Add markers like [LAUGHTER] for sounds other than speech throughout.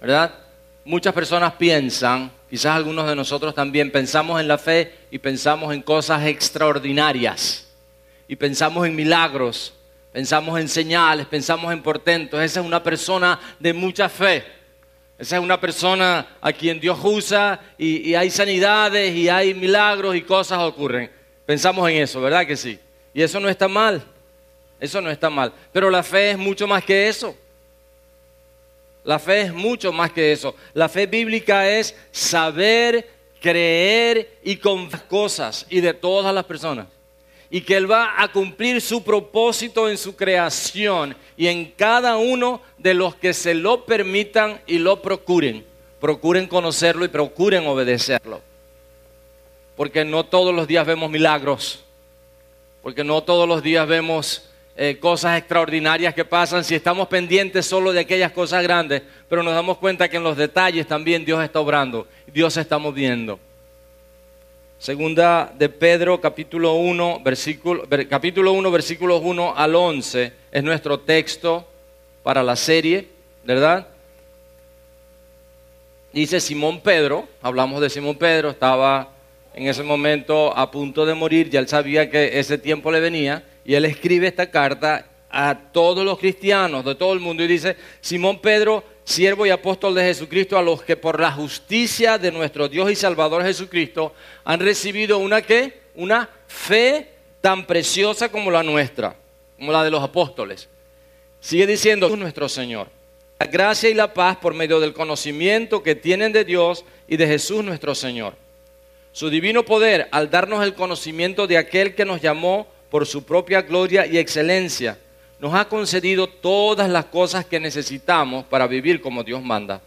¿verdad? Muchas personas piensan, quizás algunos de nosotros también, pensamos en la fe y pensamos en cosas extraordinarias. Y pensamos en milagros, pensamos en señales, pensamos en portentos. Esa es una persona de mucha fe. Esa es una persona a quien Dios usa y, y, hay sanidades y hay milagros y cosas ocurren. Pensamos en eso, ¿verdad que sí? Y eso no está mal. Eso no está mal. Pero la fe es mucho más que eso. La fe es mucho más que eso. La fe bíblica es saber, creer y con cosas y de todas las personas. Y que Él va a cumplir su propósito en su creación y en cada uno de los que se lo permitan y lo procuren. Procuren conocerlo y procuren obedecerlo. Porque no todos los días vemos milagros. Porque no todos los días vemos eh, cosas extraordinarias que pasan, si estamos pendientes solo de aquellas cosas grandes, pero nos damos cuenta que en los detalles también Dios está obrando, Dios está moviendo. Segunda de Pedro, capítulo 1, versículo, capítulo 1, versículos 1 al 11, es nuestro texto para la serie, ¿verdad? Dice Simón Pedro, hablamos de Simón Pedro, estaba en ese momento a punto de morir, ya él sabía que ese tiempo le venía, y él escribe esta carta a todos los cristianos de todo el mundo y dice, Simón Pedro, siervo y apóstol de Jesucristo, a los que por la justicia de nuestro Dios y Salvador Jesucristo han recibido una qué? Una fe tan preciosa como la nuestra, como la de los apóstoles. Sigue diciendo nuestro Señor. La gracia y la paz por medio del conocimiento que tienen de Dios y de Jesús nuestro Señor. Su divino poder al darnos el conocimiento de aquel que nos llamó por su propia gloria y excelencia, nos ha concedido todas las cosas que necesitamos para vivir como Dios manda.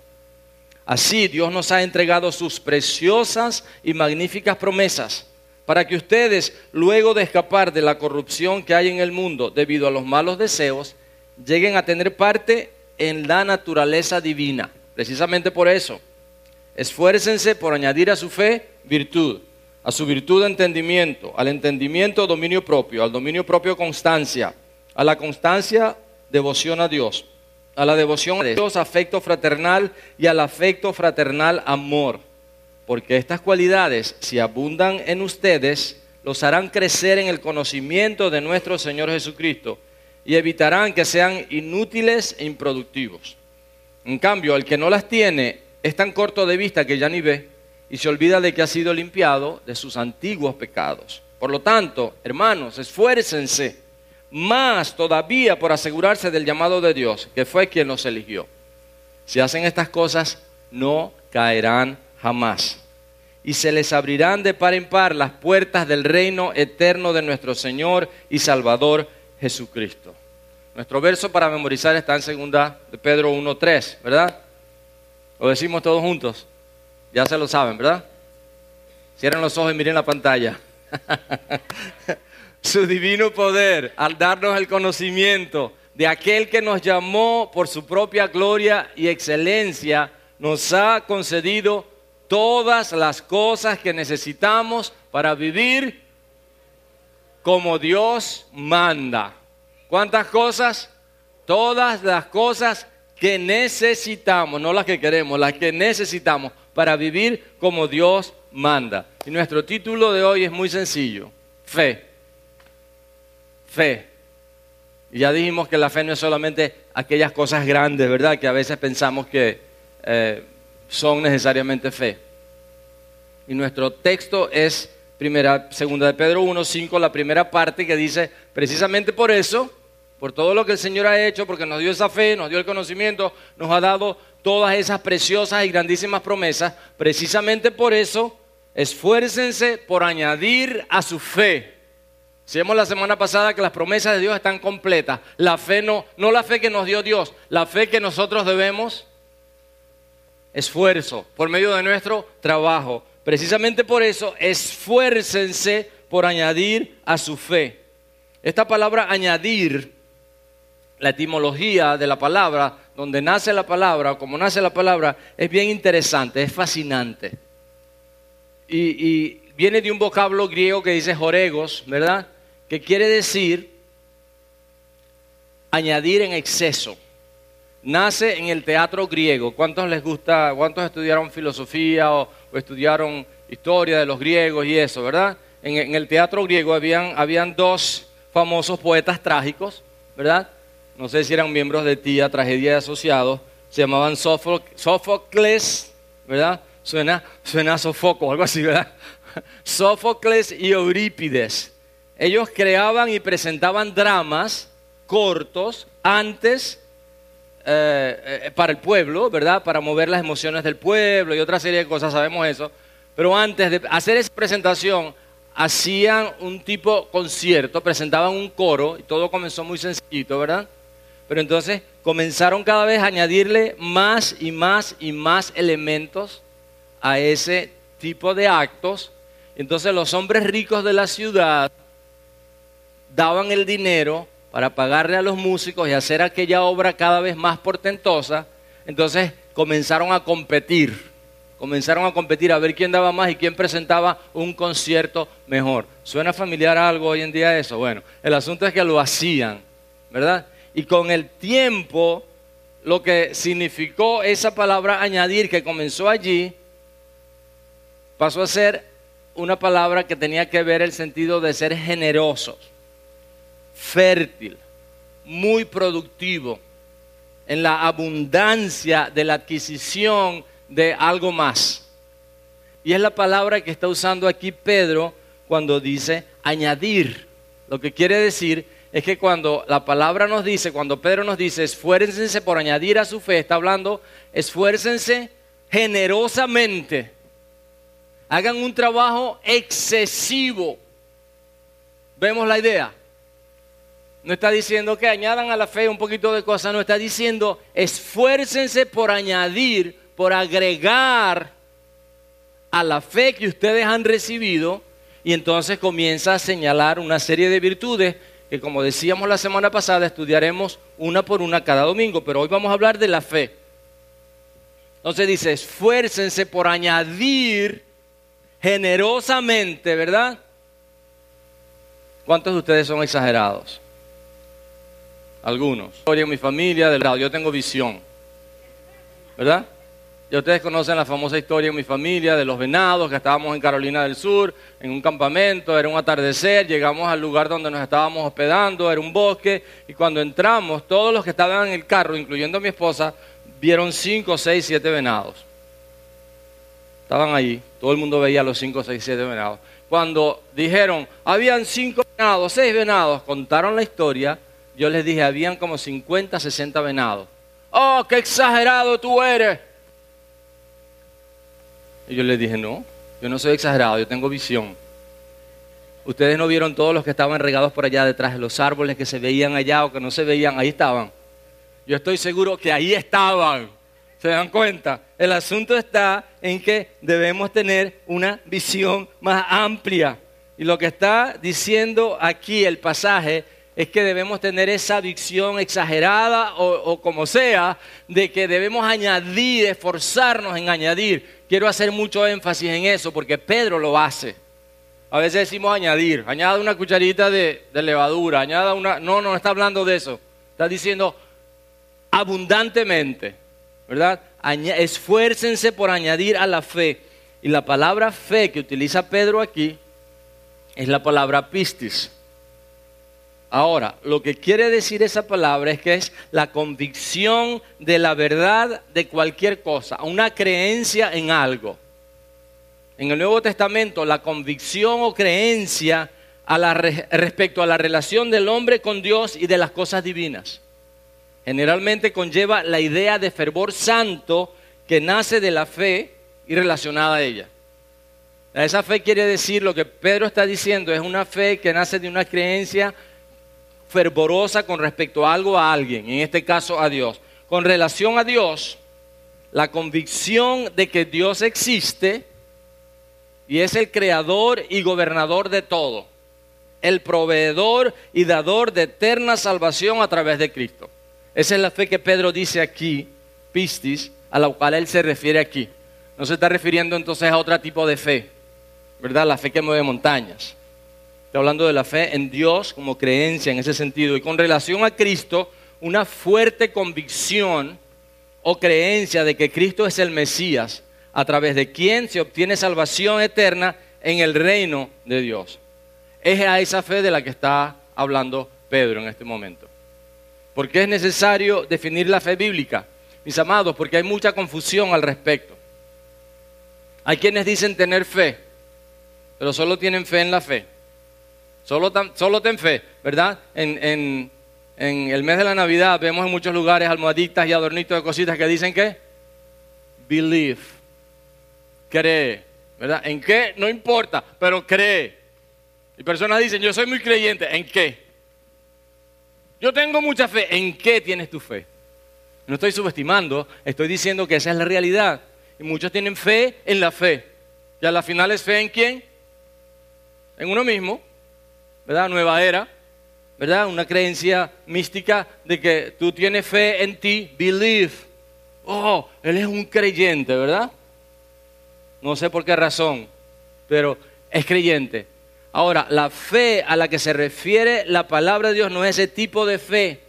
Así Dios nos ha entregado sus preciosas y magníficas promesas para que ustedes, luego de escapar de la corrupción que hay en el mundo debido a los malos deseos, lleguen a tener parte en la naturaleza divina. Precisamente por eso, esfuércense por añadir a su fe virtud a su virtud de entendimiento, al entendimiento dominio propio, al dominio propio constancia, a la constancia devoción a Dios, a la devoción a Dios afecto fraternal y al afecto fraternal amor, porque estas cualidades, si abundan en ustedes, los harán crecer en el conocimiento de nuestro Señor Jesucristo y evitarán que sean inútiles e improductivos. En cambio, el que no las tiene es tan corto de vista que ya ni ve y se olvida de que ha sido limpiado de sus antiguos pecados. Por lo tanto, hermanos, esfuércense más todavía por asegurarse del llamado de Dios, que fue quien los eligió. Si hacen estas cosas, no caerán jamás. Y se les abrirán de par en par las puertas del reino eterno de nuestro Señor y Salvador Jesucristo. Nuestro verso para memorizar está en segunda de Pedro 1.3, ¿verdad? Lo decimos todos juntos. Ya se lo saben, ¿verdad? Cierren los ojos y miren la pantalla. [LAUGHS] su divino poder al darnos el conocimiento de aquel que nos llamó por su propia gloria y excelencia, nos ha concedido todas las cosas que necesitamos para vivir como Dios manda. ¿Cuántas cosas? Todas las cosas que necesitamos, no las que queremos, las que necesitamos para vivir como Dios manda. Y nuestro título de hoy es muy sencillo, fe. Fe. Y ya dijimos que la fe no es solamente aquellas cosas grandes, ¿verdad? Que a veces pensamos que eh, son necesariamente fe. Y nuestro texto es primera, segunda de Pedro 1.5, la primera parte que dice, precisamente por eso, por todo lo que el Señor ha hecho, porque nos dio esa fe, nos dio el conocimiento, nos ha dado todas esas preciosas y grandísimas promesas, precisamente por eso, esfuércense por añadir a su fe. Decíamos la semana pasada que las promesas de Dios están completas. La fe no, no la fe que nos dio Dios, la fe que nosotros debemos esfuerzo, por medio de nuestro trabajo. Precisamente por eso, esfuércense por añadir a su fe. Esta palabra añadir, la etimología de la palabra, donde nace la palabra, como nace la palabra, es bien interesante, es fascinante. Y, viene de un vocablo griego que dice joregos, ¿verdad? Que quiere decir añadir en exceso. Nace en el teatro griego. ¿Cuántos les gusta, cuántos estudiaron filosofía o, estudiaron historia de los griegos y eso, verdad? En, el teatro griego habían, habían dos famosos poetas trágicos, ¿verdad? No sé si eran miembros de tía, tragedia de asociados, se llamaban Sófocles, ¿verdad? Suena, suena a Sofoco, algo así, ¿verdad? [LAUGHS] Sófocles y Eurípides. Ellos creaban y presentaban dramas cortos antes eh, eh, para el pueblo, ¿verdad? Para mover las emociones del pueblo y otra serie de cosas, sabemos eso. Pero antes de hacer esa presentación, hacían un tipo concierto, presentaban un coro y todo comenzó muy sencillito, ¿verdad? Pero entonces comenzaron cada vez a añadirle más y más y más elementos a ese tipo de actos. Entonces los hombres ricos de la ciudad daban el dinero para pagarle a los músicos y hacer aquella obra cada vez más portentosa. Entonces comenzaron a competir comenzaron a competir a ver quién daba más y quién presentaba un concierto mejor. ¿Suena familiar algo hoy en día eso? Bueno, el asunto es que lo hacían, ¿verdad? Y con el tiempo, lo que significó esa palabra añadir que comenzó allí, pasó a ser una palabra que tenía que ver el sentido de ser generosos, fértil, muy productivo, en la abundancia de la adquisición de algo más. Y es la palabra que está usando aquí Pedro cuando dice añadir. Lo que quiere decir es que cuando la palabra nos dice, cuando Pedro nos dice, esfuércense por añadir a su fe, está hablando, esfuércense generosamente. Hagan un trabajo excesivo. ¿Vemos la idea? No está diciendo que añadan a la fe un poquito de cosas, no está diciendo esfuércense por añadir por agregar a la fe que ustedes han recibido y entonces comienza a señalar una serie de virtudes que como decíamos la semana pasada estudiaremos una por una cada domingo, pero hoy vamos a hablar de la fe. Entonces dice, esfuércense por añadir generosamente, ¿verdad? ¿Cuántos de ustedes son exagerados? Algunos. Historia mi familia, del lado, yo tengo visión, ¿verdad? Ya ustedes conocen la famosa historia en mi familia de los venados, que estábamos en Carolina del Sur, en un campamento, era un atardecer, llegamos al lugar donde nos estábamos hospedando, era un bosque, y cuando entramos, todos los que estaban en el carro, incluyendo a mi esposa, vieron cinco, seis, siete venados. Estaban ahí, todo el mundo veía los cinco, seis, siete venados. Cuando dijeron, habían cinco venados, seis venados, contaron la historia, yo les dije, habían como 50, 60 venados. ¡Oh, qué exagerado tú eres! Y yo les dije, no, yo no soy exagerado, yo tengo visión. Ustedes no vieron todos los que estaban regados por allá detrás de los árboles que se veían allá o que no se veían, ahí estaban. Yo estoy seguro que ahí estaban. ¿Se dan cuenta? El asunto está en que debemos tener una visión más amplia. Y lo que está diciendo aquí el pasaje es que debemos tener esa visión exagerada o, como sea, de que debemos añadir, esforzarnos en añadir. Quiero hacer mucho énfasis en eso porque Pedro lo hace. A veces decimos añadir, añada una cucharita de, de levadura, añada una... No, no está hablando de eso. Está diciendo abundantemente, ¿verdad? esfuércense por añadir a la fe. Y la palabra fe que utiliza Pedro aquí es la palabra pistis Ahora, lo que quiere decir esa palabra es que es la convicción de la verdad de cualquier cosa, una creencia en algo. En el Nuevo Testamento, la convicción o creencia respecto a la relación del hombre con Dios y de las cosas divinas. Generalmente conlleva la idea de fervor santo que nace de la fe y relacionada a ella. Esa fe quiere decir lo que Pedro está diciendo, es una fe que nace de una creencia fervorosa con respecto a algo a alguien, en este caso a Dios. Con relación a Dios, la convicción de que Dios existe y es el creador y gobernador de todo, el proveedor y dador de eterna salvación a través de Cristo. Esa es la fe que Pedro dice aquí, pistis, a la cual él se refiere aquí. No se está refiriendo entonces a otro tipo de fe, ¿verdad? La fe que mueve montañas. Está hablando de la fe en Dios como creencia en ese sentido. Y con relación a Cristo, una fuerte convicción o creencia de que Cristo es el Mesías, a través de quien se obtiene salvación eterna en el reino de Dios. Es a esa fe de la que está hablando Pedro en este momento. ¿Por qué es necesario definir la fe bíblica? Mis amados, porque hay mucha confusión al respecto. Hay quienes dicen tener fe, pero solo tienen fe en la fe. Solo, solo ten fe, ¿verdad? En, el mes de la Navidad vemos en muchos lugares almohaditas y adornitos de cositas que dicen que believe, cree, ¿verdad? ¿En qué? No importa, pero cree. Y personas dicen, yo soy muy creyente, ¿en qué? Yo tengo mucha fe, ¿en qué tienes tu fe? No estoy subestimando, estoy diciendo que esa es la realidad. Y muchos tienen fe en la fe. Y a la final es fe en quién? En uno mismo. ¿Verdad? Nueva era, ¿verdad? Una creencia mística de que tú tienes fe en ti, believe. Oh, él es un creyente, ¿verdad? No sé por qué razón, pero es creyente. Ahora, la fe a la que se refiere la palabra de Dios no es ese tipo de fe.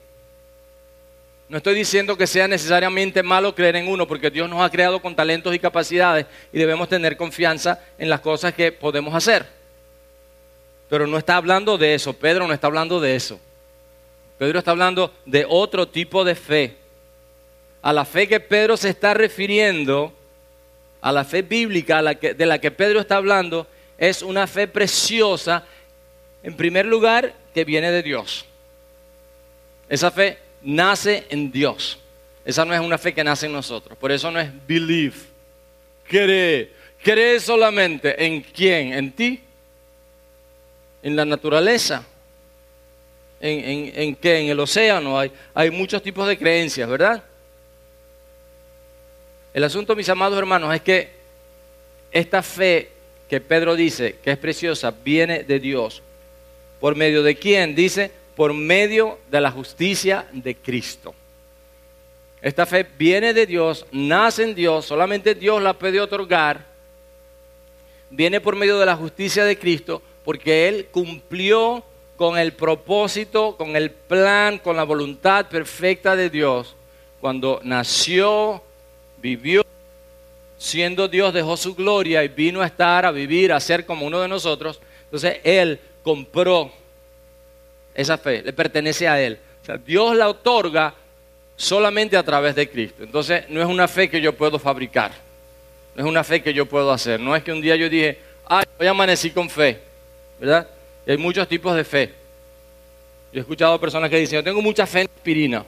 No estoy diciendo que sea necesariamente malo creer en uno, porque Dios nos ha creado con talentos y capacidades y debemos tener confianza en las cosas que podemos hacer. Pero no está hablando de eso, Pedro no está hablando de eso. Pedro está hablando de otro tipo de fe. A la fe que Pedro se está refiriendo, a la fe bíblica de la que Pedro está hablando, es una fe preciosa, en primer lugar, que viene de Dios. Esa fe nace en Dios. Esa no es una fe que nace en nosotros. Por eso no es believe. Cree. Cree solamente en quién? En ti en la naturaleza. ¿En, en, qué? En el océano hay, hay muchos tipos de creencias, ¿verdad? El asunto, mis amados hermanos, es que esta fe que Pedro dice que es preciosa viene de Dios. ¿Por medio de quién? Dice, por medio de la justicia de Cristo. Esta fe viene de Dios, nace en Dios, solamente Dios la puede otorgar. Viene por medio de la justicia de Cristo porque Él cumplió con el propósito, con el plan, con la voluntad perfecta de Dios. Cuando nació, vivió, siendo Dios dejó su gloria y vino a estar, a vivir, a ser como uno de nosotros. Entonces Él compró esa fe, le pertenece a Él. O sea, Dios la otorga solamente a través de Cristo. Entonces no es una fe que yo puedo fabricar, no es una fe que yo puedo hacer. No es que un día yo dije, ay, hoy amanecí con fe. ¿Verdad? hay muchos tipos de fe. Yo he escuchado personas que dicen, yo tengo mucha fe en aspirina.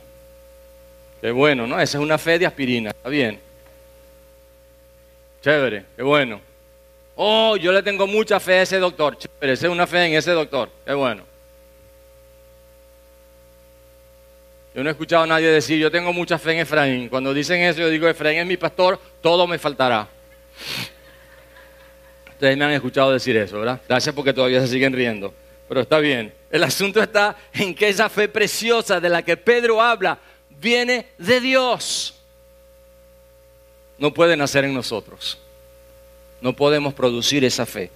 Qué bueno, ¿no? Esa es una fe de aspirina, está bien. Chévere, qué bueno. Oh, yo le tengo mucha fe a ese doctor. Chévere, esa es una fe en ese doctor, qué bueno. Yo no he escuchado a nadie decir, yo tengo mucha fe en Efraín. Cuando dicen eso, yo digo, Efraín es mi pastor, todo me faltará. Ustedes me han escuchado decir eso, ¿verdad? Gracias porque todavía se siguen riendo. Pero está bien. El asunto está en que esa fe preciosa de la que Pedro habla viene de Dios. No puede nacer en nosotros. No podemos producir esa fe.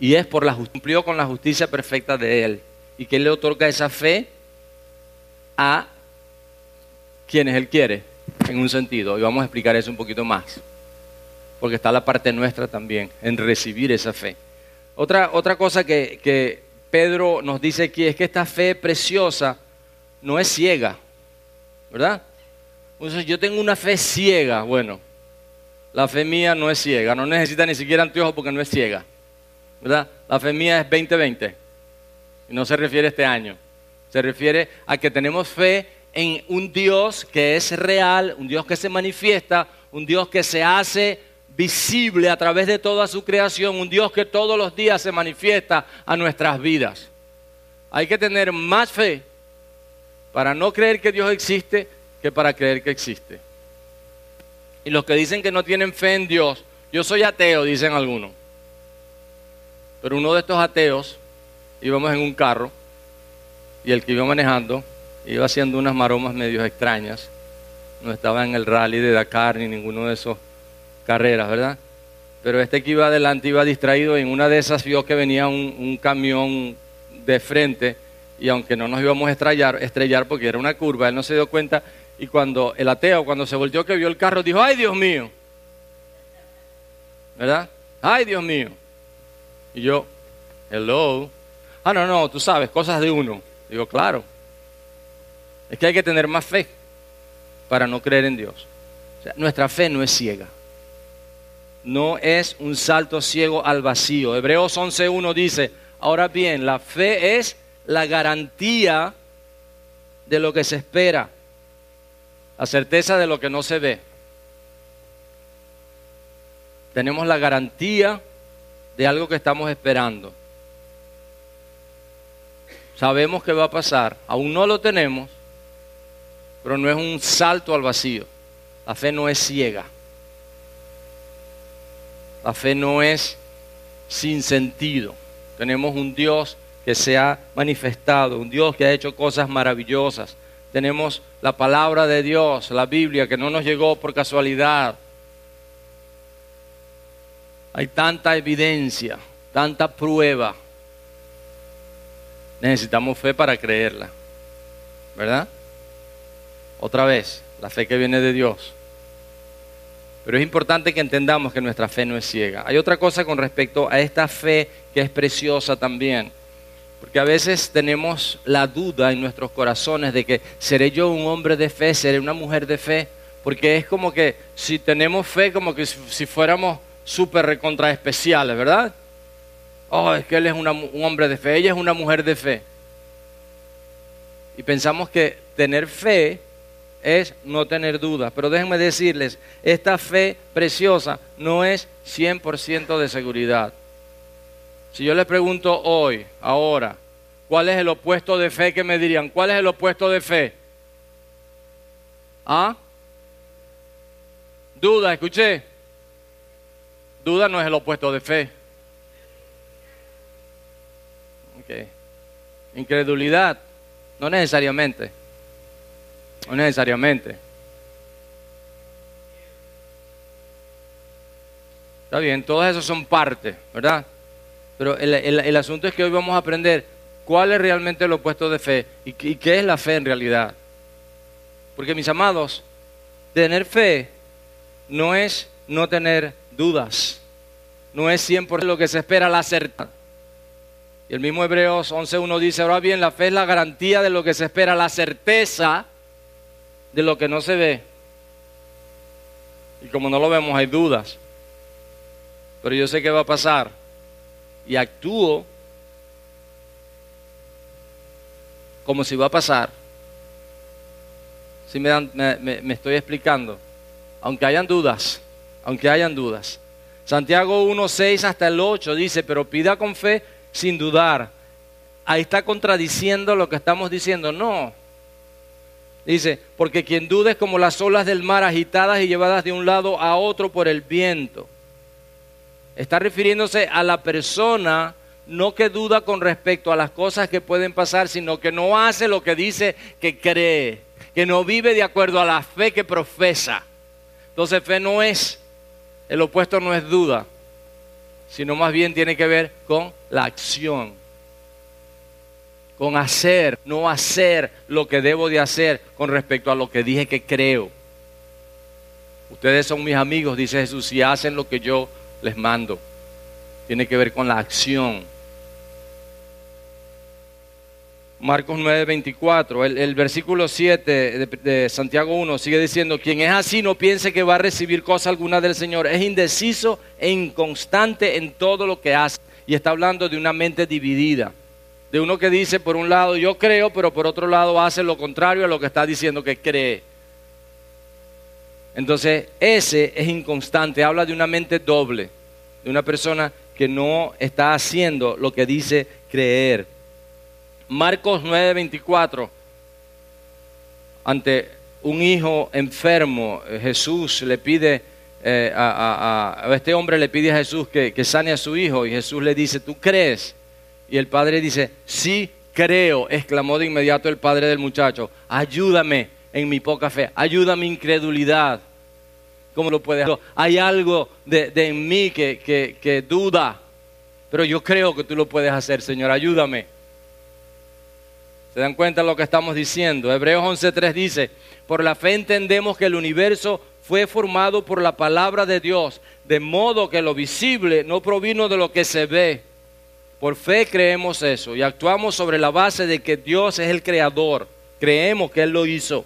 Y es por la cumplió con la justicia perfecta de Él. Y que Él le otorga esa fe a quienes Él quiere, en un sentido. Y vamos a explicar eso un poquito más porque está la parte nuestra también en recibir esa fe. Otra, otra cosa que, que Pedro nos dice aquí es que esta fe preciosa no es ciega, ¿verdad? Entonces yo tengo una fe ciega, bueno, la fe mía no es ciega, no necesita ni siquiera anteojos porque no es ciega, ¿verdad? La fe mía es 2020 y no se refiere a este año, se refiere a que tenemos fe en un Dios que es real, un Dios que se manifiesta, un Dios que se hace visible a través de toda su creación, un Dios que todos los días se manifiesta a nuestras vidas. Hay que tener más fe para no creer que Dios existe que para creer que existe. Y los que dicen que no tienen fe en Dios, yo soy ateo, dicen algunos. Pero uno de estos ateos, íbamos en un carro, y el que iba manejando iba haciendo unas maromas medio extrañas. No estaba en el rally de Dakar ni ninguno de esos carreras, ¿verdad? Pero este que iba adelante iba distraído y en una de esas vio que venía un, camión de frente y aunque no nos íbamos a estrellar, estrellar porque era una curva, él no se dio cuenta y cuando el ateo, cuando se volvió que vio el carro, dijo, ay Dios mío, ¿verdad? Ay Dios mío. Y yo, hello. Ah, no, no, tú sabes, cosas de uno. Digo, claro. Es que hay que tener más fe para no creer en Dios. nuestra fe no es ciega. No es un salto ciego al vacío. Hebreos 11.1 dice, ahora bien, la fe es la garantía de lo que se espera, la certeza de lo que no se ve. Tenemos la garantía de algo que estamos esperando. Sabemos que va a pasar, aún no lo tenemos, pero no es un salto al vacío. La fe no es ciega. La fe no es sin sentido. Tenemos un Dios que se ha manifestado, un Dios que ha hecho cosas maravillosas. Tenemos la palabra de Dios, la Biblia, que no nos llegó por casualidad. Hay tanta evidencia, tanta prueba necesitamos fe para creerla. ¿Verdad? Otra vez, la fe que viene de Dios. Pero es importante que entendamos que nuestra fe no es ciega. Hay otra cosa con respecto a esta fe que es preciosa también. Porque a veces tenemos la duda en nuestros corazones de que seré yo un hombre de fe, seré una mujer de fe. Porque es como que si tenemos fe, como que si fuéramos súper recontra especiales, ¿verdad? oh, es que él es un hombre de fe, ella es una mujer de fe. Y pensamos que tener fe es no tener dudas. Pero déjenme decirles, esta fe preciosa no es 100% de seguridad. Si yo les pregunto hoy, ahora, ¿cuál es el opuesto de fe? que me dirían? ¿Cuál es el opuesto de fe? ¿Ah? Duda, escuché. Duda no es el opuesto de fe. Incredulidad, no necesariamente. No necesariamente. Está bien, todas esas son parte, ¿verdad? Pero el, asunto es que hoy vamos a aprender cuál es realmente el opuesto de fe y, qué es la fe en realidad. Porque mis amados, tener fe no es no tener dudas, no es siempre lo que se espera la certeza. Y el mismo Hebreos 11.1 dice, ahora bien, la fe es la garantía de lo que se espera, la certeza de lo que no se ve. Y como no lo vemos, hay dudas. Pero yo sé que va a pasar. Y actúo como si va a pasar. Si me, me estoy explicando. Aunque hayan dudas, aunque hayan dudas. Santiago 1.6 hasta el 8 dice, pero pida con fe sin dudar. Ahí está contradiciendo lo que estamos diciendo. No. Dice, porque quien duda es como las olas del mar agitadas y llevadas de un lado a otro por el viento. Está refiriéndose a la persona no que duda con respecto a las cosas que pueden pasar, sino que no hace lo que dice que cree, que no vive de acuerdo a la fe que profesa. Entonces fe no es, el opuesto no es duda sino más bien tiene que ver con la acción, con hacer, no hacer lo que debo de hacer con respecto a lo que dije que creo. Ustedes son mis amigos, dice Jesús, y hacen lo que yo les mando. Tiene que ver con la acción. Marcos 9:24, el, el, versículo 7 de, de, Santiago 1 sigue diciendo, quien es así no piense que va a recibir cosa alguna del Señor, es indeciso e inconstante en todo lo que hace. Y está hablando de una mente dividida, de uno que dice por un lado yo creo, pero por otro lado hace lo contrario a lo que está diciendo que cree. Entonces ese es inconstante, habla de una mente doble, de una persona que no está haciendo lo que dice creer. Marcos 9:24, ante un hijo enfermo, Jesús le pide, eh, a, este hombre le pide a Jesús que sane a su hijo y Jesús le dice, ¿tú crees? Y el padre dice, sí creo, exclamó de inmediato el padre del muchacho, ayúdame en mi poca fe, ayúdame mi incredulidad. ¿Cómo lo puedes hacer? Hay algo de, en mí que, que duda, pero yo creo que tú lo puedes hacer, Señor, ayúdame. ¿Se dan cuenta de lo que estamos diciendo? Hebreos 11.3 dice, por la fe entendemos que el universo fue formado por la palabra de Dios, de modo que lo visible no provino de lo que se ve. Por fe creemos eso y actuamos sobre la base de que Dios es el creador. Creemos que Él lo hizo.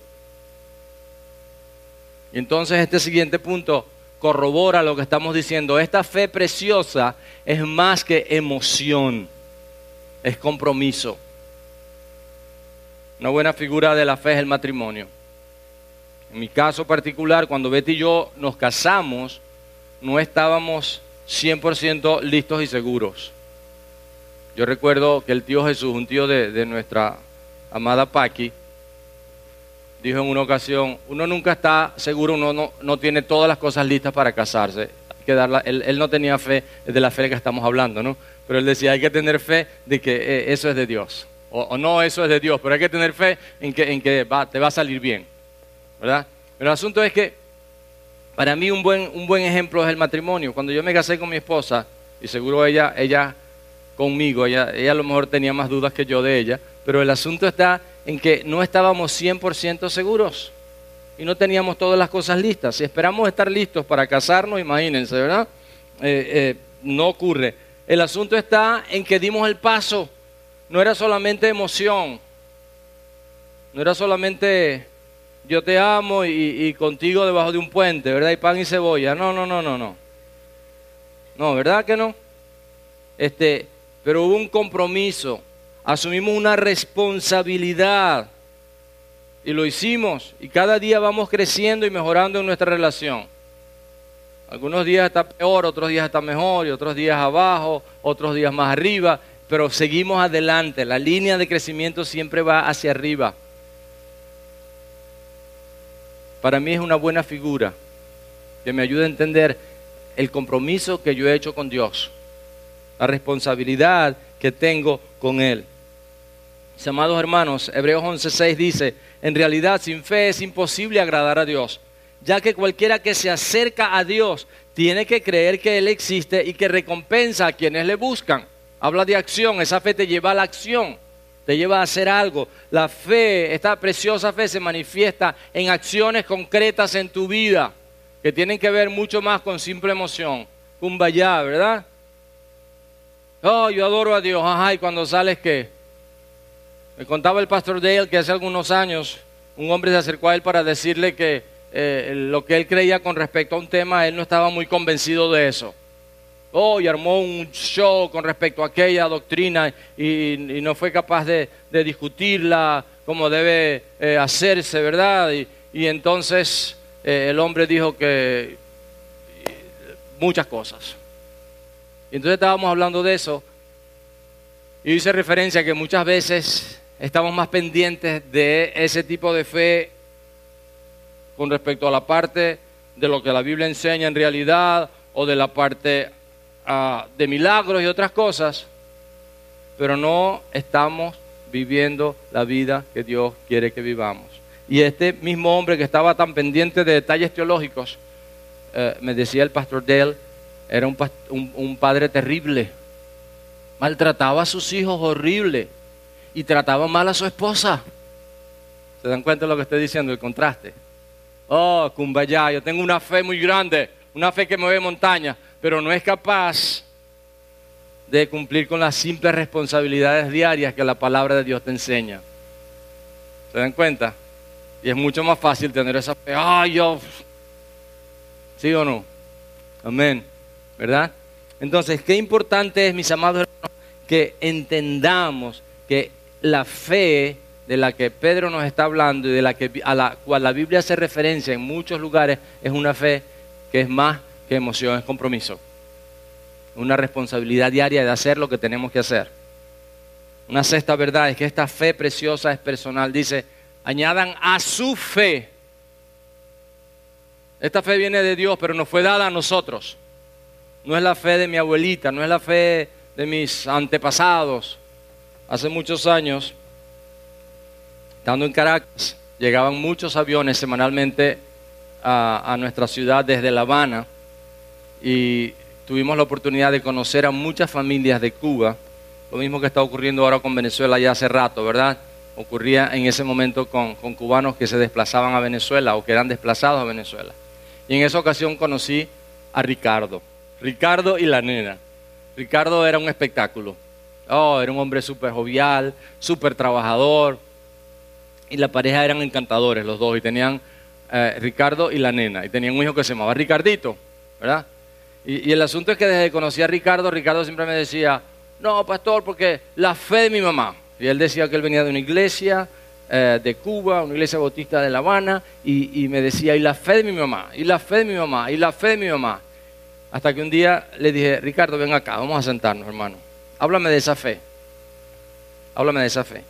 Y entonces este siguiente punto corrobora lo que estamos diciendo. Esta fe preciosa es más que emoción, es compromiso. Una buena figura de la fe es el matrimonio. En mi caso particular, cuando Betty y yo nos casamos, no estábamos 100% listos y seguros. Yo recuerdo que el tío Jesús, un tío de, nuestra amada Paqui, dijo en una ocasión, uno nunca está seguro, uno no, tiene todas las cosas listas para casarse. que darla, él, no tenía fe de la fe que estamos hablando, ¿no? Pero él decía, hay que tener fe de que eh, eso es de Dios o, no eso es de Dios, pero hay que tener fe en que, en que te va a salir bien, ¿verdad? Pero el asunto es que para mí un buen, un buen ejemplo es el matrimonio. Cuando yo me casé con mi esposa, y seguro ella, ella conmigo, ella, ella a lo mejor tenía más dudas que yo de ella, pero el asunto está en que no estábamos 100% seguros y no teníamos todas las cosas listas. Si esperamos estar listos para casarnos, imagínense, ¿verdad? Eh, eh, no ocurre. El asunto está en que dimos el paso no era solamente emoción, no era solamente yo te amo y, contigo debajo de un puente, ¿verdad? Y pan y cebolla. No, no, no, no, no. No, ¿verdad que no? Este, pero hubo un compromiso, asumimos una responsabilidad y lo hicimos y cada día vamos creciendo y mejorando en nuestra relación. Algunos días está peor, otros días está mejor y otros días abajo, otros días más arriba pero seguimos adelante. La línea de crecimiento siempre va hacia arriba. Para mí es una buena figura que me ayuda a entender el compromiso que yo he hecho con Dios, la responsabilidad que tengo con Él. Mis amados hermanos, Hebreos 11:6 dice, en realidad sin fe es imposible agradar a Dios, ya que cualquiera que se acerca a Dios tiene que creer que Él existe y que recompensa a quienes le buscan. Habla de acción, esa fe te lleva a la acción, te lleva a hacer algo. La fe, esta preciosa fe se manifiesta en acciones concretas en tu vida, que tienen que ver mucho más con simple emoción. Kumbaya, ¿verdad? Oh, yo adoro a Dios, ajá, y cuando sales, ¿qué? Me contaba el pastor Dale que hace algunos años un hombre se acercó a él para decirle que eh, lo que él creía con respecto a un tema, él no estaba muy convencido de eso oh, y armó un show con respecto a aquella doctrina y, no fue capaz de, discutirla como debe eh, hacerse, ¿verdad? Y, entonces eh, el hombre dijo que muchas cosas. Y entonces estábamos hablando de eso y hice referencia que muchas veces estamos más pendientes de ese tipo de fe con respecto a la parte de lo que la Biblia enseña en realidad o de la parte Ah, de milagros y otras cosas, pero no estamos viviendo la vida que Dios quiere que vivamos. Y este mismo hombre que estaba tan pendiente de detalles teológicos, eh, me decía el pastor Dale, era un, padre terrible, maltrataba a sus hijos horrible y trataba mal a su esposa. ¿Se dan cuenta de lo que estoy diciendo, el contraste? Oh, Kumbaya, yo tengo una fe muy grande, una fe que mueve montañas, pero no es capaz de cumplir con las simples responsabilidades diarias que la palabra de Dios te enseña. ¿Se dan cuenta? Y es mucho más fácil tener esa fe. ¡Ay, yo! ¿Sí o no? Amén. ¿Verdad? Entonces, qué importante es, mis amados hermanos, que entendamos que la fe de la que Pedro nos está hablando y de la que, a la cual la Biblia hace referencia en muchos lugares es una fe que es más emoción es compromiso. Una responsabilidad diaria de hacer lo que tenemos que hacer. Una sexta verdad es que esta fe preciosa es personal. Dice, añadan a su fe Esta fe viene de Dios, pero nos fue dada a nosotros. No es la fe de mi abuelita, no es la fe de mis antepasados. Hace muchos años, estando en Caracas, llegaban muchos aviones semanalmente a, nuestra ciudad desde La Habana y tuvimos la oportunidad de conocer a muchas familias de Cuba, lo mismo que está ocurriendo ahora con Venezuela ya hace rato, ¿verdad? Ocurría en ese momento con cubanos que se desplazaban a Venezuela o que eran desplazados a Venezuela. Y en esa ocasión conocí a Ricardo, Ricardo y la nena. Ricardo era un espectáculo. Oh, era un hombre súper jovial, súper trabajador. Y la pareja eran encantadores los dos. Y tenían eh, Ricardo y la nena. Y tenían un hijo que se llamaba Ricardito, ¿verdad? Y, el asunto es que desde que conocí a Ricardo, Ricardo siempre me decía, no, pastor, porque la fe de mi mamá. Y él decía que él venía de una iglesia eh, de Cuba, una iglesia bautista de La Habana, y, y me decía, y la fe de mi mamá, y la fe de mi mamá, y la fe de mi mamá. Hasta que un día le dije, Ricardo, ven acá, vamos a sentarnos, hermano. Háblame de esa fe. Háblame de esa fe.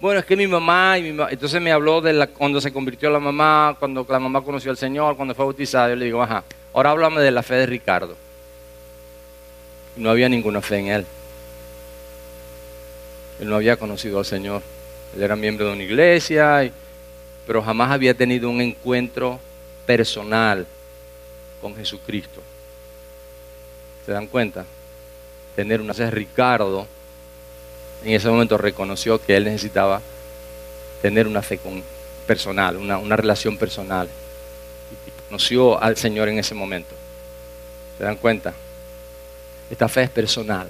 Bueno, es que mi mamá, y mi entonces me habló de cuando se convirtió la mamá, cuando la mamá conoció al Señor, cuando fue bautizada. Yo le digo, ajá, ahora háblame de la fe de Ricardo. No había ninguna fe en él. Él no había conocido al Señor. Él era miembro de una iglesia, pero jamás había tenido un encuentro personal con Jesucristo. ¿Se dan cuenta? Tener una... Ricardo en ese momento reconoció que él necesitaba tener una fe personal, una, relación personal. Y conoció al Señor en ese momento. ¿Se dan cuenta? Esta fe es personal.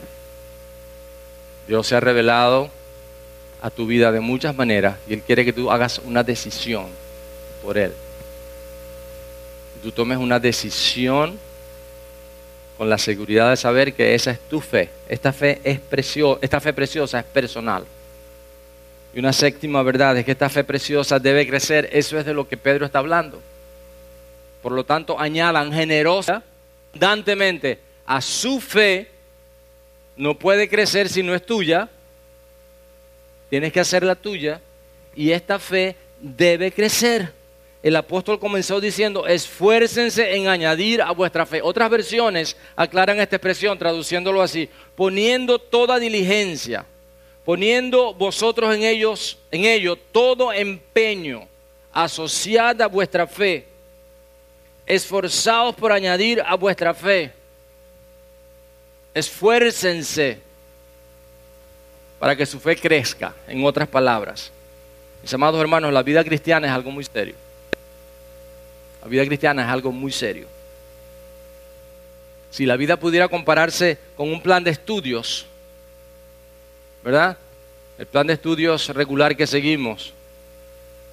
Dios se ha revelado a tu vida de muchas maneras y Él quiere que tú hagas una decisión por Él. Tú tomes una decisión con la seguridad de saber que esa es tu fe. Esta fe es preciosa, esta fe preciosa es personal. Y una séptima verdad es que esta fe preciosa debe crecer. Eso es de lo que Pedro está hablando. Por lo tanto, añadan generosa, abundantemente a su fe. No puede crecer si no es tuya. Tienes que hacerla tuya. Y esta fe debe crecer. El apóstol comenzó diciendo, esfuércense en añadir a vuestra fe. Otras versiones aclaran esta expresión traduciéndolo así, poniendo toda diligencia, poniendo vosotros en ellos, en ello todo empeño, asociada a vuestra fe. Esforzados por añadir a vuestra fe. Esfuércense para que su fe crezca, en otras palabras. Mis amados hermanos, la vida cristiana es algo muy serio. La vida cristiana es algo muy serio. Si la vida pudiera compararse con un plan de estudios, ¿verdad? El plan de estudios regular que seguimos.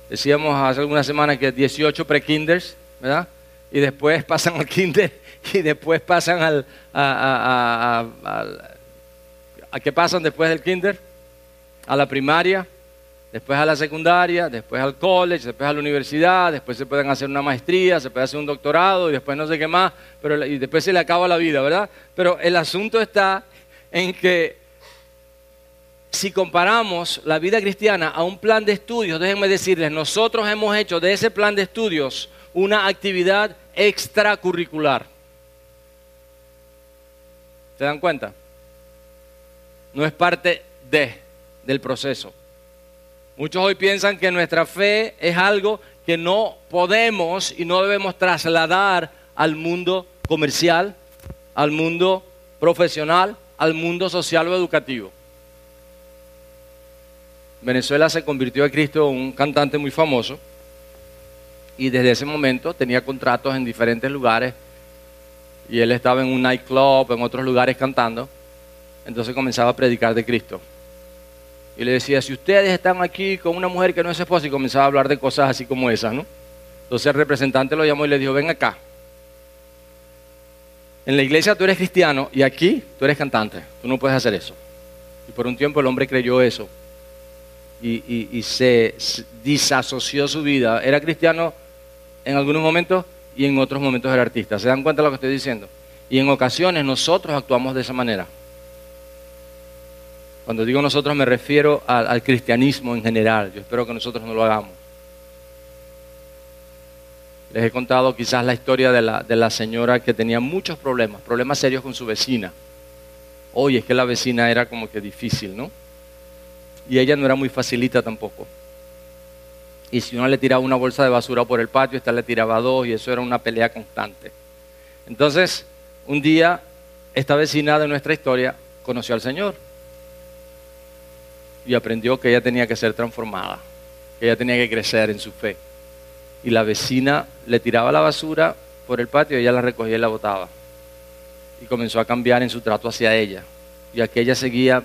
Decíamos hace algunas semanas que 18 pre-kinders, ¿verdad? Y después pasan al kinder [LAUGHS] y después pasan al... A, a, a, a, al- ¿A qué pasan después del kinder? A la primaria, después a la secundaria, después al college, después a la universidad, después se pueden hacer una maestría, se puede hacer un doctorado y después no sé qué más, pero y después se le acaba la vida, ¿verdad? Pero el asunto está en que si comparamos la vida cristiana a un plan de estudios, déjenme decirles, nosotros hemos hecho de ese plan de estudios una actividad extracurricular. ¿Se dan cuenta? No es parte de, del proceso. Muchos hoy piensan que nuestra fe es algo que no podemos y no debemos trasladar al mundo comercial, al mundo profesional, al mundo social o educativo. Venezuela se convirtió a Cristo un cantante muy famoso y desde ese momento tenía contratos en diferentes lugares y él estaba en un nightclub, en otros lugares cantando, entonces comenzaba a predicar de Cristo. Y le decía, si ustedes están aquí con una mujer que no es esposa, y comenzaba a hablar de cosas así como esas, ¿no? Entonces el representante lo llamó y le dijo, ven acá. En la iglesia tú eres cristiano y aquí tú eres cantante. Tú no puedes hacer eso. Y por un tiempo el hombre creyó eso. Y se, se disasoció su vida. Era cristiano en algunos momentos y en otros momentos era artista. ¿Se dan cuenta de lo que estoy diciendo? Y en ocasiones nosotros actuamos de esa manera. Cuando digo nosotros me refiero al, cristianismo en general. Yo espero que nosotros no lo hagamos. Les he contado quizás la historia de la, de la señora que tenía muchos problemas, problemas serios con su vecina. Oye, es que la vecina era como que difícil, ¿no? Y ella no era muy facilita tampoco. Y si uno le tiraba una bolsa de basura por el patio, esta le tiraba dos y eso era una pelea constante. Entonces, un día, esta vecina de nuestra historia conoció al Señor y aprendió que ella tenía que ser transformada, que ella tenía que crecer en su fe y la vecina le tiraba la basura por el patio ella la recogía y la botaba. Y comenzó a cambiar en su trato hacia ella. Y aquella seguía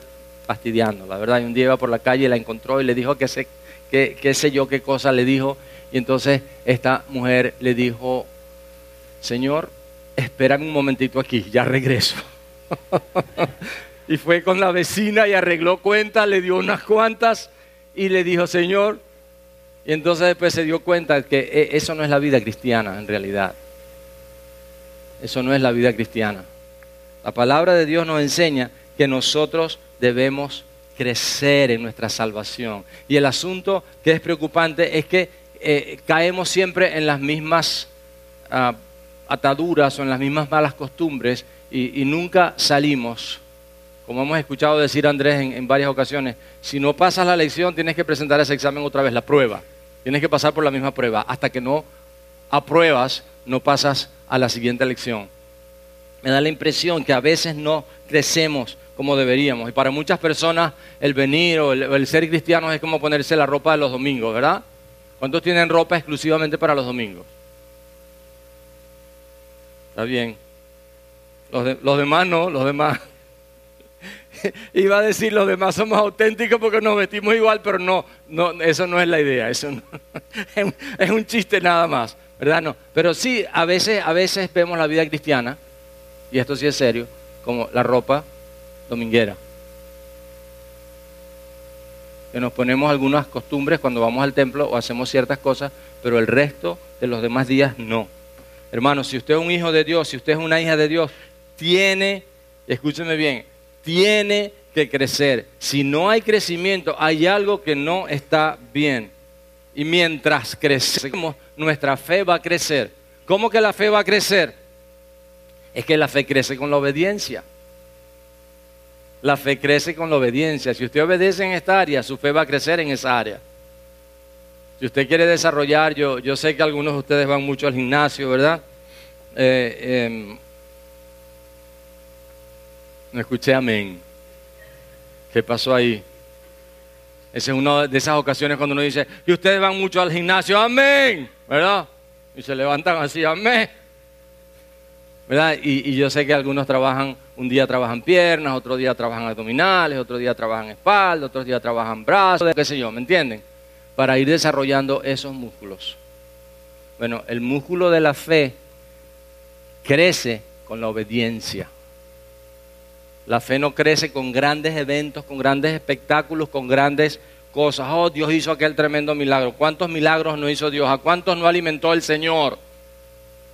fastidiando, la verdad. Y un día iba por la calle y la encontró y le dijo que sé, sé yo qué cosa le dijo. Y entonces esta mujer le dijo, Señor, espérame un momentito aquí, ya regreso. [LAUGHS] y fue con la vecina y arregló cuentas, le dio unas cuantas y le dijo, Señor, y entonces después se dio cuenta que e, eso no es la vida cristiana en realidad. Eso no es la vida cristiana. La palabra de Dios nos enseña que nosotros debemos crecer en nuestra salvación. Y el asunto que es preocupante es que eh, caemos siempre en las mismas ah, ataduras o en las mismas malas costumbres y, nunca salimos. Como hemos escuchado decir Andrés en, varias ocasiones, si no pasas la lección tienes que presentar ese examen otra vez, la prueba. Tienes que pasar por la misma prueba. Hasta que no apruebas, no pasas a la siguiente lección. Me da la impresión que a veces no crecemos como deberíamos. Y para muchas personas el venir o el, ser cristiano es como ponerse la ropa de los domingos, ¿verdad? ¿Cuántos tienen ropa exclusivamente para los domingos? Está bien. Los demás no, los demás [LAUGHS] iba a decir los demás somos auténticos porque nos vestimos igual, pero no, no eso no es la idea, eso [LAUGHS] es un chiste nada más, ¿verdad? No, pero sí, a veces, a veces vemos la vida cristiana, y esto sí es serio, como la ropa dominguera. Que nos ponemos algunas costumbres cuando vamos al templo o hacemos ciertas cosas, pero el resto de los demás días no. Hermanos, si usted es un hijo de Dios, si usted es una hija de Dios, tiene, escúcheme bien, tiene que crecer. Si no hay crecimiento, hay algo que no está bien. Y mientras crecemos, nuestra fe va a crecer. ¿Cómo que la fe va a crecer? Es que la fe crece con la obediencia. La fe crece con la obediencia. Si usted obedece en esta área, su fe va a crecer en esa área. Si usted quiere desarrollar, yo, yo sé que algunos de ustedes van mucho al gimnasio, ¿verdad? Eh, em, no escuché amén. ¿Qué pasó ahí? Esa es una de esas ocasiones cuando uno dice, y ustedes van mucho al gimnasio, amén, ¿verdad? Y se levantan así, amén. ¿Verdad? Y, yo sé que algunos trabajan, un día trabajan piernas, otro día trabajan abdominales, otro día trabajan espalda, otro día trabajan brazos, qué sé yo, ¿me entienden? Para ir desarrollando esos músculos. Bueno, el músculo de la fe crece con la obediencia. La fe no crece con grandes eventos, con grandes espectáculos, con grandes cosas. Oh, Dios hizo aquel tremendo milagro. ¿Cuántos milagros no hizo Dios? ¿A cuántos no alimentó el Señor?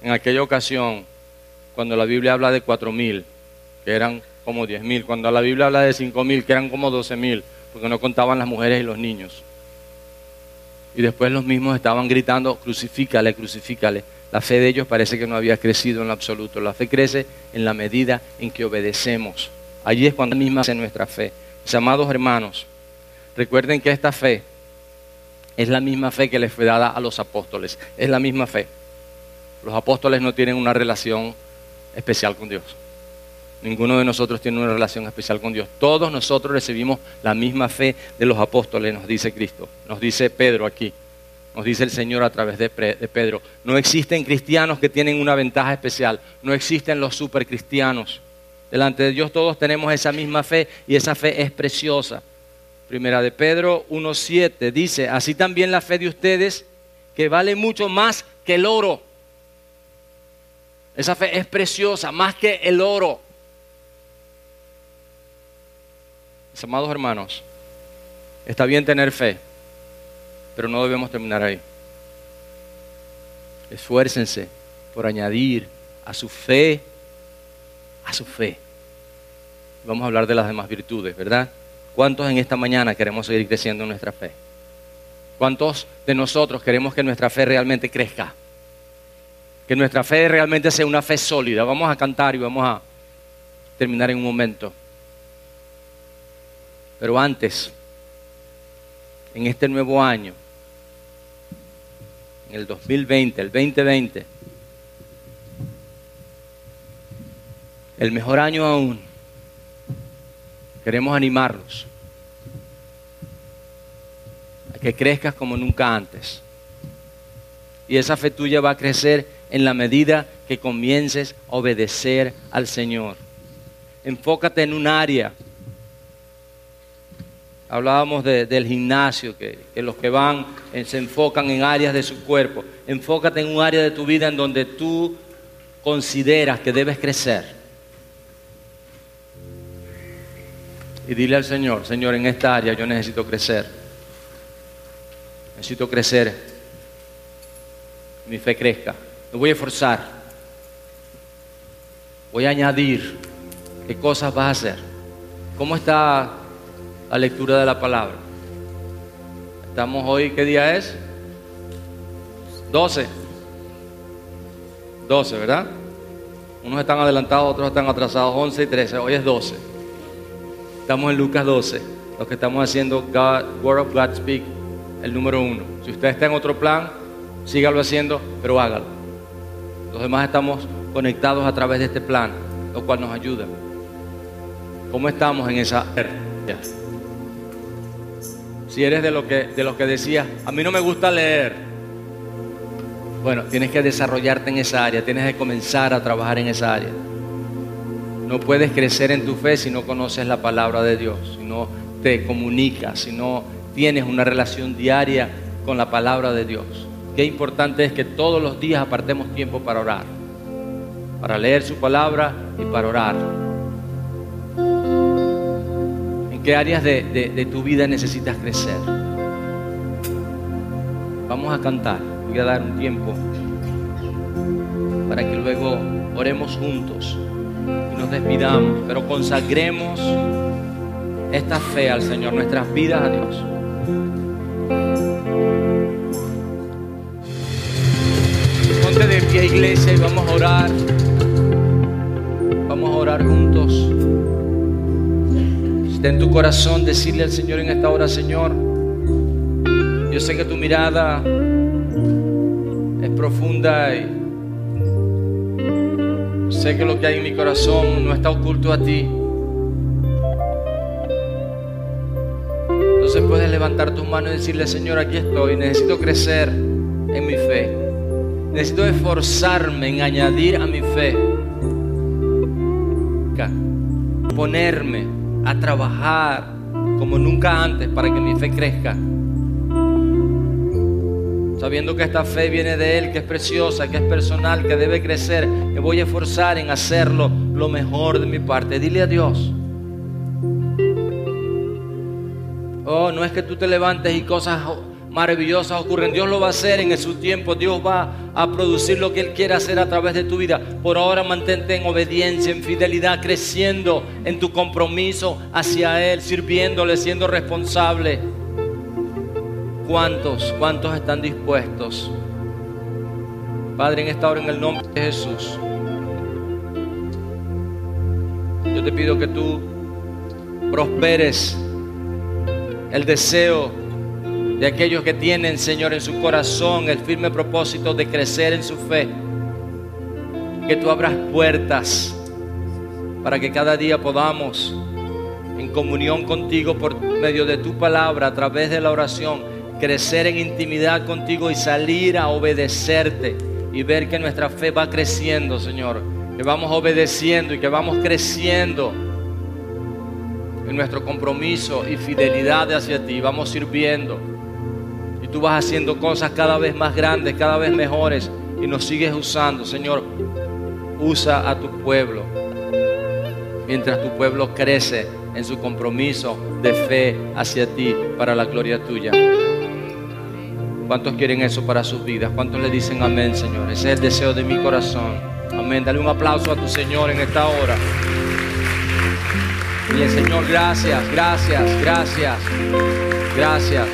En aquella ocasión, cuando la Biblia habla de cuatro mil, que eran como diez mil. Cuando la Biblia habla de cinco mil, que eran como doce mil, porque no contaban las mujeres y los niños. Y después los mismos estaban gritando, crucifícale, crucifícale. La fe de ellos parece que no había crecido en lo absoluto. La fe crece en la medida en que obedecemos Allí es cuando misma hace nuestra fe. Mis amados hermanos, recuerden que esta fe es la misma fe que les fue dada a los apóstoles. Es la misma fe. Los apóstoles no tienen una relación especial con Dios. Ninguno de nosotros tiene una relación especial con Dios. Todos nosotros recibimos la misma fe de los apóstoles, nos dice Cristo. Nos dice Pedro aquí. Nos dice el Señor a través de, Pedro. No existen cristianos que tienen una ventaja especial. No existen los supercristianos. Delante de Dios todos tenemos esa misma fe y esa fe es preciosa. Primera de Pedro 1.7 dice, así también la fe de ustedes, que vale mucho más que el oro. Esa fe es preciosa, más que el oro. Mis amados hermanos, está bien tener fe, pero no debemos terminar ahí. Esfuércense por añadir a su fe a su fe. Vamos a hablar de las demás virtudes, ¿verdad? ¿Cuántos en esta mañana queremos seguir creciendo en nuestra fe? ¿Cuántos de nosotros queremos que nuestra fe realmente crezca? que nuestra fe realmente sea una fe sólida. Vamos a cantar y vamos a terminar en un momento. Pero antes, en este nuevo año, en el 2020, el 2020, el mejor año aún, queremos animarlos a que crezcas como nunca antes. Y esa fe tuya va a crecer en la medida que comiences a obedecer al Señor. Enfócate en un área Hablábamos del gimnasio, que, los que van eh, se enfocan en áreas de su cuerpo. Enfócate en un área de tu vida en donde tú consideras que debes crecer. Y dile al Señor, Señor, en esta área yo necesito crecer. Necesito crecer. Mi fe crezca. Me voy a esforzar. Voy a añadir. ¿Qué cosas vas a hacer? ¿Cómo está la lectura de la palabra. Estamos hoy, ¿qué día es? 12. 12, ¿verdad? Unos están adelantados, otros están atrasados, 11 y 13. Hoy es 12. Estamos en Lucas 12. Los que estamos haciendo God, Word of God Speak, el número uno. Si usted está en otro plan, sígalo haciendo, pero hágalo. Los demás estamos conectados a través de este plan, lo cual nos ayuda. ¿Cómo estamos en esa si eres de, lo que, de los que decía, a mí no me gusta leer, bueno, tienes que desarrollarte en esa área, tienes que comenzar a trabajar en esa área. No puedes crecer en tu fe si no conoces la palabra de Dios, si no te comunicas, si no tienes una relación diaria con la palabra de Dios. Qué importante es que todos los días apartemos tiempo para orar, para leer su palabra y para orar qué áreas de, tu vida necesitas crecer? Vamos a cantar. Voy a dar un tiempo para que luego oremos juntos y nos despidamos, pero consagremos esta fe al Señor, nuestras vidas a Dios. Ponte de pie, iglesia, y vamos a orar. Vamos a orar juntos en tu corazón decirle al Señor en esta hora, Señor, yo sé que tu mirada es profunda y sé que lo que hay en mi corazón no está oculto a ti. Entonces puedes levantar tus manos y decirle, Señor, aquí estoy, necesito crecer en mi fe. Necesito esforzarme en añadir a mi fe. Ponerme a trabajar como nunca antes para que mi fe crezca. Sabiendo que esta fe viene de Él, que es preciosa, que es personal, que debe crecer, me voy a esforzar en hacerlo lo mejor de mi parte. Dile a Dios. Oh, no es que tú te levantes y cosas maravillosas ocurren. Dios lo va a hacer en su tiempo. Dios va a producir lo que Él quiere hacer a través de tu vida. Por ahora mantente en obediencia, en fidelidad, creciendo en tu compromiso hacia Él, sirviéndole, siendo responsable. ¿Cuántos, cuántos están dispuestos? Padre, en esta hora, en el nombre de Jesús, yo te pido que tú prosperes el deseo de aquellos que tienen, Señor, en su corazón el firme propósito de crecer en su fe. Que tú abras puertas para que cada día podamos, en comunión contigo por medio de tu palabra, a través de la oración, crecer en intimidad contigo y salir a obedecerte y ver que nuestra fe va creciendo, Señor. Que vamos obedeciendo y que vamos creciendo en nuestro compromiso y fidelidad hacia ti. Vamos sirviendo tú vas haciendo cosas cada vez más grandes, cada vez mejores y nos sigues usando. Señor, usa a tu pueblo mientras tu pueblo crece en su compromiso de fe hacia ti para la gloria tuya. ¿Cuántos quieren eso para sus vidas? ¿Cuántos le dicen amén, Señor? Ese es el deseo de mi corazón. Amén. Dale un aplauso a tu Señor en esta hora. El Señor, gracias, gracias, gracias, gracias.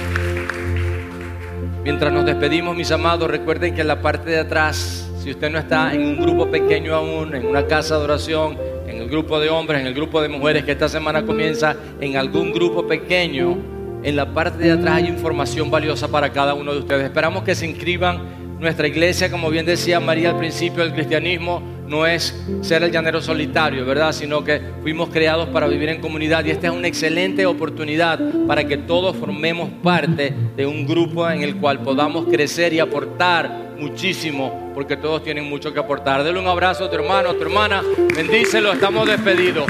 Mientras nos despedimos, mis amados, recuerden que en la parte de atrás, Si usted no está en un grupo pequeño aún, en una casa de oración, en el grupo de hombres, en el grupo de mujeres que esta semana comienza, en algún grupo pequeño, en la parte de atrás hay información valiosa para cada uno de ustedes. Esperamos que se inscriban. Nuestra iglesia, como bien decía María al principio, el cristianismo no es ser el llanero solitario, ¿verdad? Sino que fuimos creados para vivir en comunidad y esta es una excelente oportunidad para que todos formemos parte de un grupo en el cual podamos crecer y aportar muchísimo, porque todos tienen mucho que aportar. Dele un abrazo a tu hermano, a tu hermana, bendícelo, estamos despedidos.